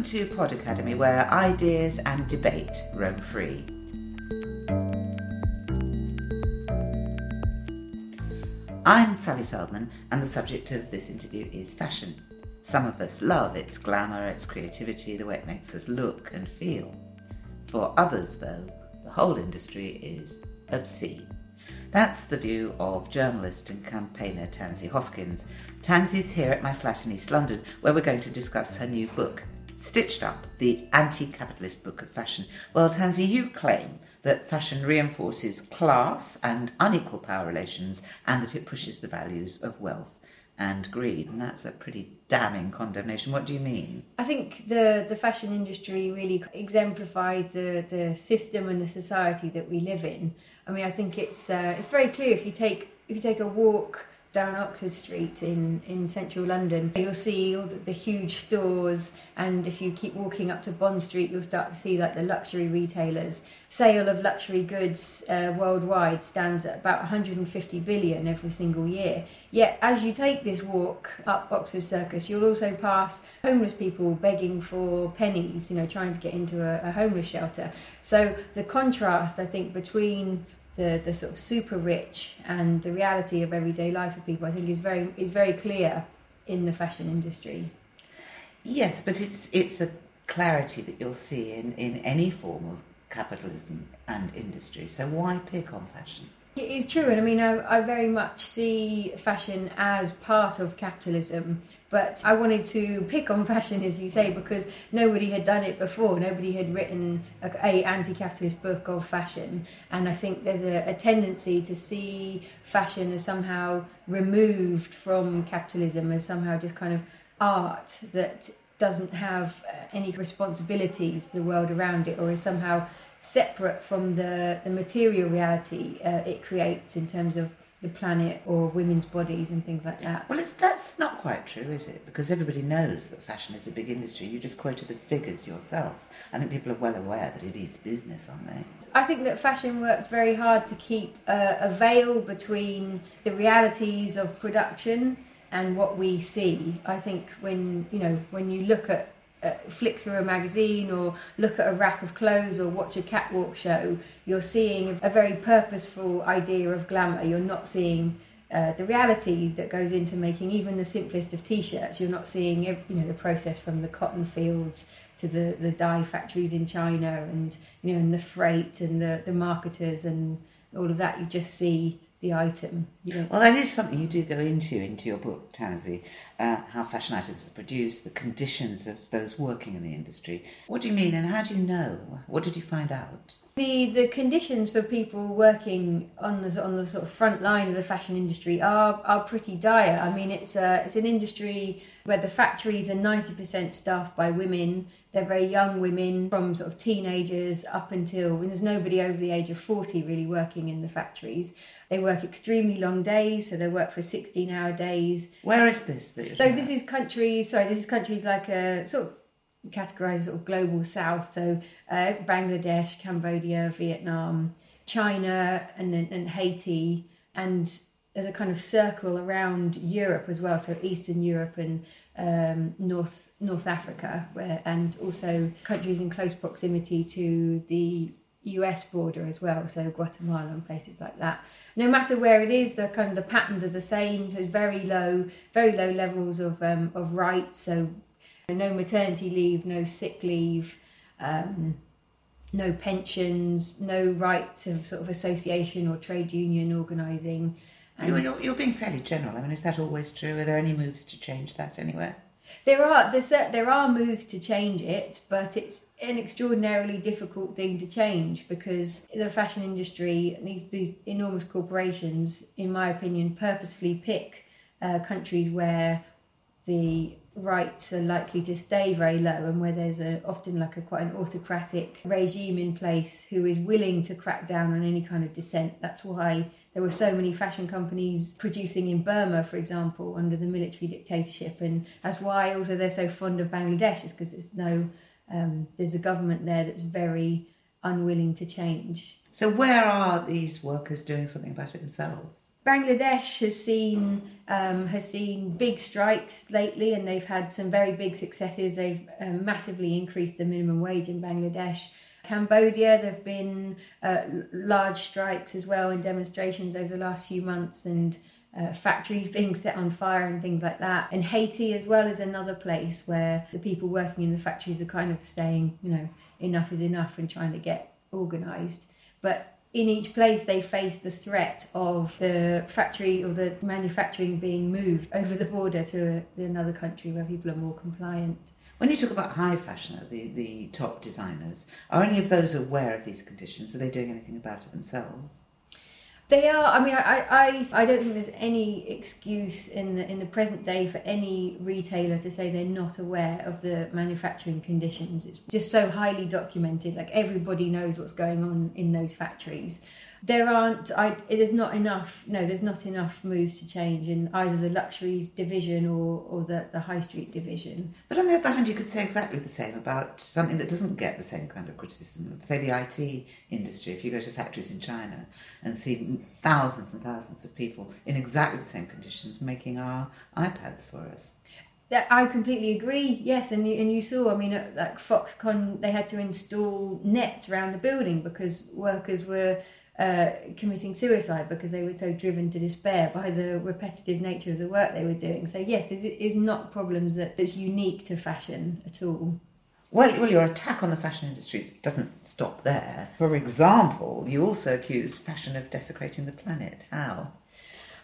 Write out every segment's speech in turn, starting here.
Welcome to Pod Academy, where ideas and debate roam free. I'm Sally Feldman, and the subject of this interview is fashion. Some of us love its glamour, its creativity, the way it makes us look and feel. For others, though, the whole industry is obscene. That's the view of journalist and campaigner Tansy Hoskins. Tansy's here at my flat in East London, where we're going to discuss her new book, Stitched Up, the anti capitalist book of fashion. Well, Tansy, you claim that fashion reinforces class and unequal power relations and that it pushes the values of wealth and greed. And that's a pretty damning condemnation. What do you mean? I think the, the fashion industry really exemplifies the, the system and the society that we live in. I mean, I think it's uh, it's very clear if you take if you take a walk down Oxford Street in, in central London, you'll see all the, the, huge stores. And if you keep walking up to Bond Street, you'll start to see like the luxury retailers. Sale of luxury goods uh, worldwide stands at about 150 billion every single year. Yet, as you take this walk up Oxford Circus, you'll also pass homeless people begging for pennies, you know, trying to get into a, a homeless shelter. So, the contrast, I think, between the, the sort of super rich and the reality of everyday life of people, I think is very is very clear in the fashion industry. Yes, but it's it's a clarity that you'll see in, in any form of capitalism and industry. So why pick on fashion? It is true, and I mean, I, I very much see fashion as part of capitalism. But I wanted to pick on fashion, as you say, because nobody had done it before. Nobody had written a, a anti-capitalist book of fashion, and I think there's a, a tendency to see fashion as somehow removed from capitalism, as somehow just kind of art that doesn't have uh, any responsibilities to the world around it, or is somehow separate from the, the material reality uh, it creates in terms of the planet or women's bodies and things like that. Well, that's not quite true, is it? Because everybody knows that fashion is a big industry. You just quoted the figures yourself. I think people are well aware that it is business, aren't they? I think that fashion worked very hard to keep uh, a veil between the realities of production and what we see. I think when you know when you look at uh, flick through a magazine or look at a rack of clothes or watch a catwalk show, you're seeing a very purposeful idea of glamour. You're not seeing uh, the reality that goes into making even the simplest of t-shirts. You're not seeing you know the process from the cotton fields to the, the dye factories in China and you know and the freight and the, the marketers and all of that. You just see the item. Well, that is something you do go into into your book, Tansy, uh, how fashion items are produced, the conditions of those working in the industry. What do you mean, and how do you know? What did you find out? The the conditions for people working on the on the sort of front line of the fashion industry are are pretty dire. I mean, it's a, it's an industry where the factories are ninety percent staffed by women. They're very young women, from sort of teenagers up until when there's nobody over the age of forty really working in the factories they work extremely long days, so they work for 16 hour days. Where is this? so this is countries, sorry, this is countries like a sort of categorized sort of global south. So uh, Bangladesh, Cambodia, Vietnam, China, and then and Haiti, and there's a kind of circle around Europe as well. So Eastern Europe and um, North North Africa, where and also countries in close proximity to the US border as well, so Guatemala and places like that. No matter where it is, the kind of the patterns are the same. So very low, very low levels of um, of rights. So no maternity leave, no sick leave, um, no pensions, no rights of sort of association or trade union organising. You're, you're, you're being fairly general. I mean, is that always true? Are there any moves to change that anywhere? There are there are moves to change it, but it's an extraordinarily difficult thing to change because the fashion industry, these these enormous corporations, in my opinion, purposefully pick uh, countries where the rights are likely to stay very low and where there's a, often like a quite an autocratic regime in place who is willing to crack down on any kind of dissent. That's why there were so many fashion companies producing in Burma, for example, under the military dictatorship, and that's why also they're so fond of Bangladesh, is because there's no um, there's a government there that's very unwilling to change. So where are these workers doing something about it themselves? Bangladesh has seen um, has seen big strikes lately, and they've had some very big successes. They've um, massively increased the minimum wage in Bangladesh. Cambodia, there have been uh, large strikes as well and demonstrations over the last few months, and uh, factories being set on fire and things like that. And Haiti, as well, is another place where the people working in the factories are kind of saying, you know, enough is enough and trying to get organised. But in each place, they face the threat of the factory or the manufacturing being moved over the border to another country where people are more compliant. When you talk about high fashion, the, the top designers, are any of those aware of these conditions? Are they doing anything about it themselves? They are. I mean, I, I, I don't think there's any excuse in the, in the present day for any retailer to say they're not aware of the manufacturing conditions. It's just so highly documented. Like everybody knows what's going on in those factories there aren't I there's not enough no there's not enough moves to change in either the luxuries division or, or the, the high street division but on the other hand you could say exactly the same about something that doesn't get the same kind of criticism say the IT industry if you go to factories in China and see thousands and thousands of people in exactly the same conditions making our iPads for us I completely agree. Yes, and you, and you saw. I mean, at, like Foxconn, they had to install nets around the building because workers were uh, committing suicide because they were so driven to despair by the repetitive nature of the work they were doing. So yes, this is not problems that, that's unique to fashion at all. Well, well, your attack on the fashion industry doesn't stop there. For example, you also accuse fashion of desecrating the planet. How?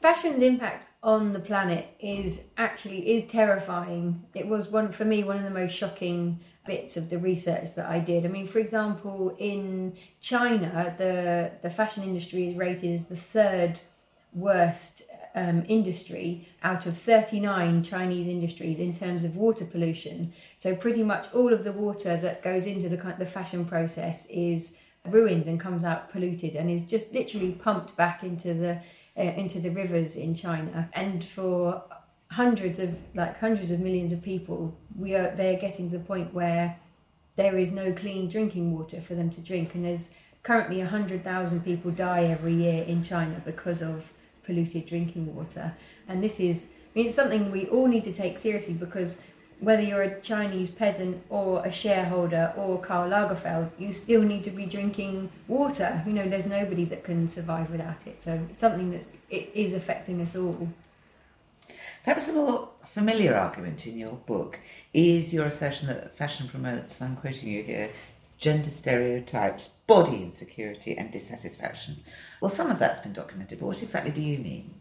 Fashion's impact on the planet is actually is terrifying. It was one for me one of the most shocking bits of the research that I did. I mean, for example, in China, the the fashion industry is rated as the third worst um, industry out of 39 Chinese industries in terms of water pollution. So pretty much all of the water that goes into the the fashion process is ruined and comes out polluted and is just literally pumped back into the uh, into the rivers in China. And for hundreds of like hundreds of millions of people we are they're getting to the point where there is no clean drinking water for them to drink and there's currently 100,000 people die every year in China because of polluted drinking water and this is I mean it's something we all need to take seriously because whether you're a Chinese peasant or a shareholder or Karl Lagerfeld, you still need to be drinking water. You know, there's nobody that can survive without it. So it's something that's it is affecting us all. Perhaps a more familiar argument in your book is your assertion that fashion promotes, I'm quoting you here, gender stereotypes, body insecurity, and dissatisfaction. Well, some of that's been documented, but what exactly do you mean?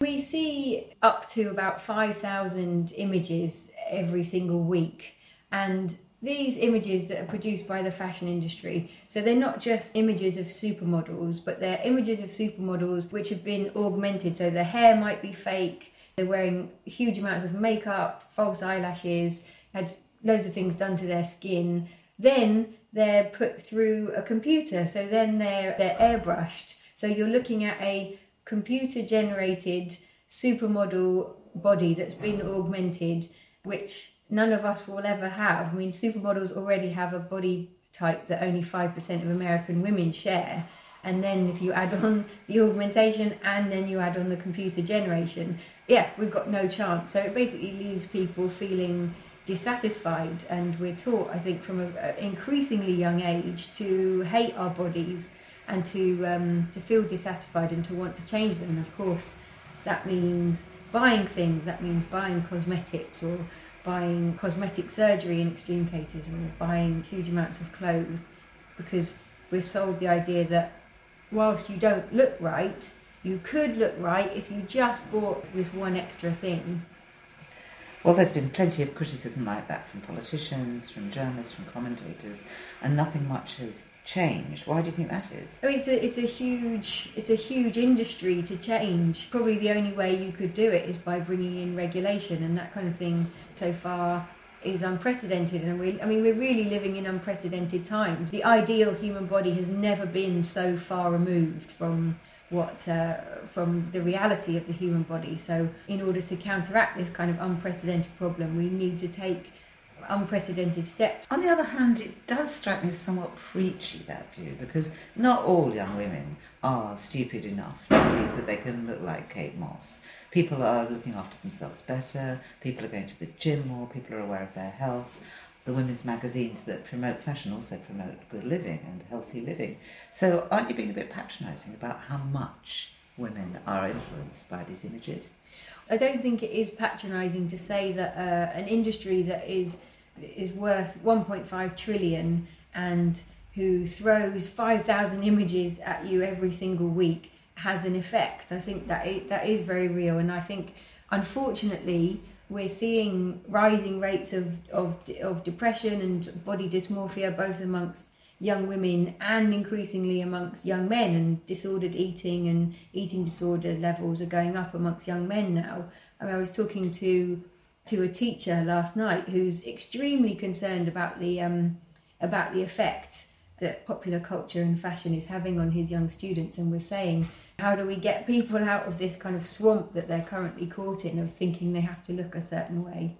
We see up to about 5,000 images every single week, and these images that are produced by the fashion industry, so they're not just images of supermodels, but they're images of supermodels which have been augmented. So the hair might be fake, they're wearing huge amounts of makeup, false eyelashes, had loads of things done to their skin. Then they're put through a computer, so then they're they're airbrushed. So you're looking at a computer generated supermodel body that's been augmented, which none of us will ever have. I mean, supermodels already have a body type that only 5% of American women share and then if you add on the augmentation and then you add on the computer generation yeah we've got no chance. So it basically leaves people feeling dissatisfied. And we're taught i think from an increasingly young age to hate our bodies and to um, to feel dissatisfied and to want to change them. And of course that means buying things. That means buying cosmetics or buying cosmetic surgery in extreme cases or buying huge amounts of clothes because we're sold the idea that whilst you don't look right, you could look right if you just bought this one extra thing. Well, there's been plenty of criticism like that from politicians, from journalists, from commentators, and nothing much has changed. Why do you think that is? I mean, it's a it's a huge it's a huge industry to change. Probably the only way you could do it is by bringing in regulation and that kind of thing. So far, is unprecedented and we I mean we're really living in unprecedented times. The ideal human body has never been so far removed from what uh, from the reality of the human body. So in order to counteract this kind of unprecedented problem, we need to take unprecedented steps. On the other hand, it does strike me as somewhat preachy, that view, because not all young women are stupid enough to believe that they can look like Kate Moss. People are looking after themselves better, people are going to the gym more, people are aware of their health. The women's magazines that promote fashion also promote good living and healthy living. So, aren't you being a bit patronising about how much women are influenced by these images? I don't think it is patronising to say that uh, an industry that is is worth 1.5 trillion and who throws 5,000 images at you every single week has an effect. I think that is, that is very real, and I think unfortunately we're seeing rising rates of, of, of depression and body dysmorphia both amongst young women and increasingly amongst young men and disordered eating and eating disorder levels are going up amongst young men now. I, mean, I was talking to to a teacher last night who's extremely concerned about the um, about the effect that popular culture and fashion is having on his young students, and we're saying, how do we get people out of this kind of swamp that they're currently caught in of thinking they have to look a certain way?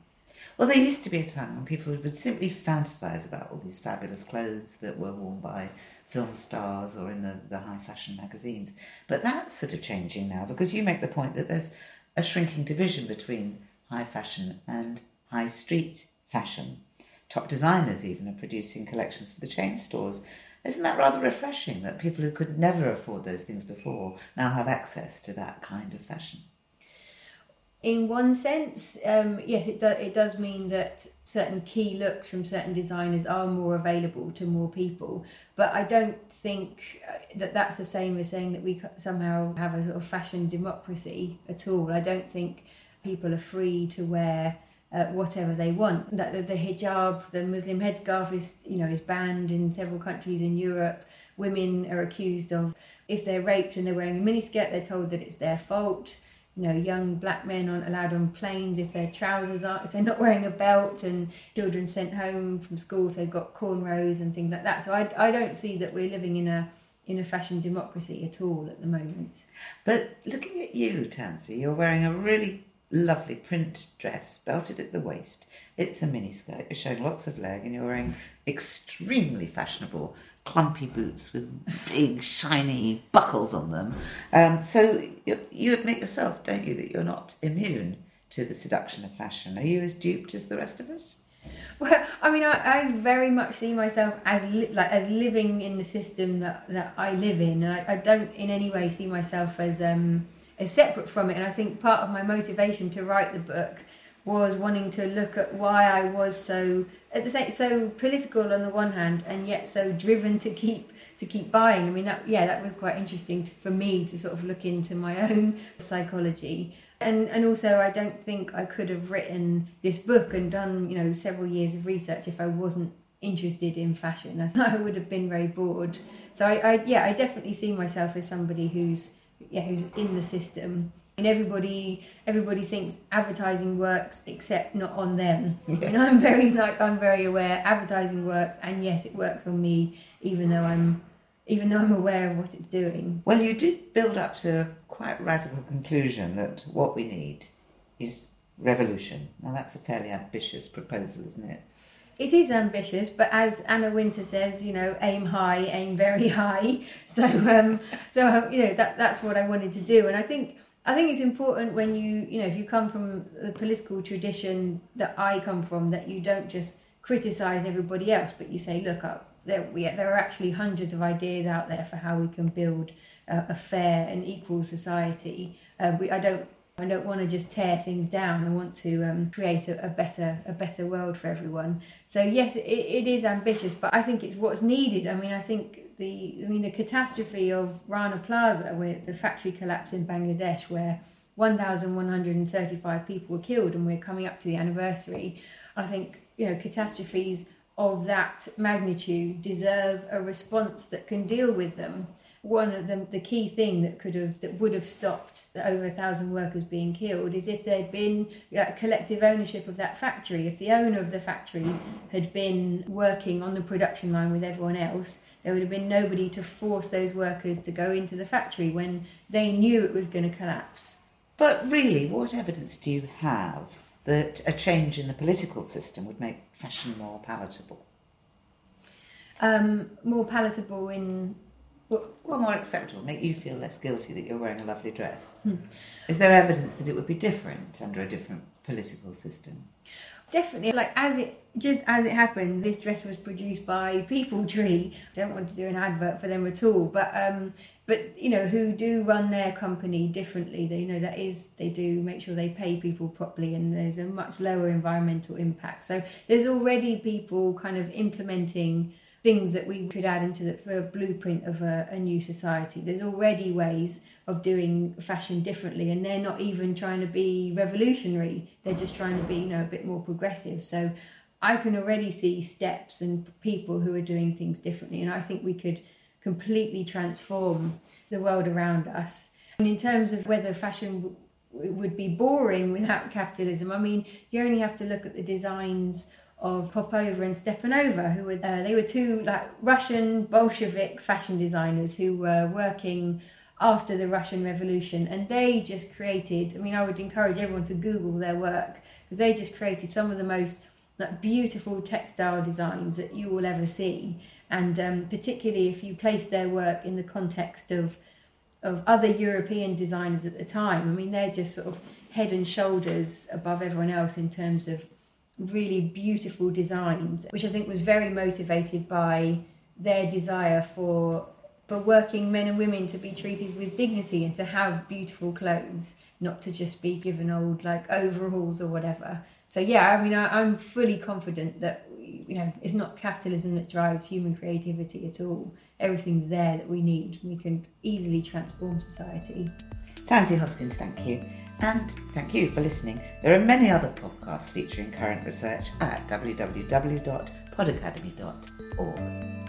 Well, there used to be a time when people would simply fantasize about all these fabulous clothes that were worn by film stars or in the, the high fashion magazines. But that's sort of changing now because you make the point that there's a shrinking division between high fashion and high street fashion. Top designers even are producing collections for the chain stores. Isn't that rather refreshing that people who could never afford those things before now have access to that kind of fashion? In one sense, um, yes, it, do, it does mean that certain key looks from certain designers are more available to more people. But I don't think uh, that that's the same as saying that we somehow have a sort of fashion democracy at all. I don't think people are free to wear uh, whatever they want. That the, hijab, the Muslim headscarf, is you know is banned in several countries in Europe. Women are accused of if they're raped and they're wearing a miniskirt, they're told that it's their fault. You know, young black men aren't allowed on planes if their trousers are if they're not wearing a belt, and children sent home from school if they've got cornrows and things like that. So I, I don't see that we're living in a in a fashion democracy at all at the moment. But looking at you, Tansy, you're wearing a really lovely print dress, belted at the waist. It's a miniskirt, showing lots of leg, and you're wearing extremely fashionable clumpy boots with big shiny buckles on them. Um, so you, you admit yourself, don't you, that you're not immune to the seduction of fashion. Are you as duped as the rest of us? Well, I mean, I, I very much see myself as li- like as living in the system that, that I live in. I, I don't in any way see myself as um, separate from it. And I think part of my motivation to write the book was wanting to look at why I was so at the same so political on the one hand and yet so driven to keep to keep buying. I mean that yeah that was quite interesting to, for me to sort of look into my own psychology. And and also I don't think I could have written this book and done, you know, several years of research if I wasn't interested in fashion. I thought I would have been very bored. So I, I yeah, I definitely see myself as somebody who's yeah, who's in the system. And everybody, everybody thinks advertising works, except not on them. Yes. And I'm very like I'm very aware advertising works, and yes, it works on me, even though I'm, even though I'm aware of what it's doing. Well, you did build up to a quite radical conclusion that what we need is revolution. Now that's a fairly ambitious proposal, isn't it? It is ambitious, but as Anna Wintour says, you know, aim high, aim very high. So, um, so uh, you know, that that's what I wanted to do, and I think I think it's important when you you know if you come from the political tradition that I come from, that you don't just criticise everybody else, but you say, look, up uh, there we, there are actually hundreds of ideas out there for how we can build a, a fair and equal society. Uh, we, I don't I don't want to just tear things down. I want to um, create a, a, better a better world for everyone. So yes, it, it is ambitious, but I think it's what's needed. I mean, I think the I mean the catastrophe of Rana Plaza, where the factory collapsed in Bangladesh, where 1,135 people were killed, and we're coming up to the anniversary. I think you know catastrophes of that magnitude deserve a response that can deal with them one of the, the key thing that could have that would have stopped the over a thousand workers being killed is if there'd been uh, collective ownership of that factory if the owner of the factory had been working on the production line with everyone else there would have been nobody to force those workers to go into the factory when they knew it was going to collapse but really what evidence do you have that a change in the political system would make fashion more palatable? Um, more palatable in well, more acceptable, make you feel less guilty that you're wearing a lovely dress. Hmm. Is there evidence that it would be different under a different political system? Definitely, like as it just as it happens, this dress was produced by People Tree. I don't want to do an advert for them at all, but um, but you know who do run their company differently. They you know that is they do make sure they pay people properly, and there's a much lower environmental impact. So there's already people kind of implementing things that we could add into the blueprint of a, a new society. There's already ways of doing fashion differently, and they're not even trying to be revolutionary. They're just trying to be, you know, a bit more progressive. So I can already see steps and people who are doing things differently, and I think we could completely transform the world around us. And in terms of whether fashion would be boring without capitalism, I mean, you only have to look at the designs of Popova and Stepanova, who were uh, they were two like Russian Bolshevik fashion designers who were working after the Russian Revolution, and they just created. I mean, I would encourage everyone to Google their work because they just created some of the most like beautiful textile designs that you will ever see, and um, particularly if you place their work in the context of of other European designers at the time. I mean, they're just sort of head and shoulders above everyone else in terms of really beautiful designs, which I think was very motivated by their desire for for working men and women to be treated with dignity and to have beautiful clothes, not to just be given old like overalls or whatever. So yeah, I mean, I, I'm fully confident that you know it's not capitalism that drives human creativity at all. Everything's there that we need. We can easily transform society. Tansy Hoskins, thank you. And thank you for listening. There are many other podcasts featuring current research at www.podacademy.org.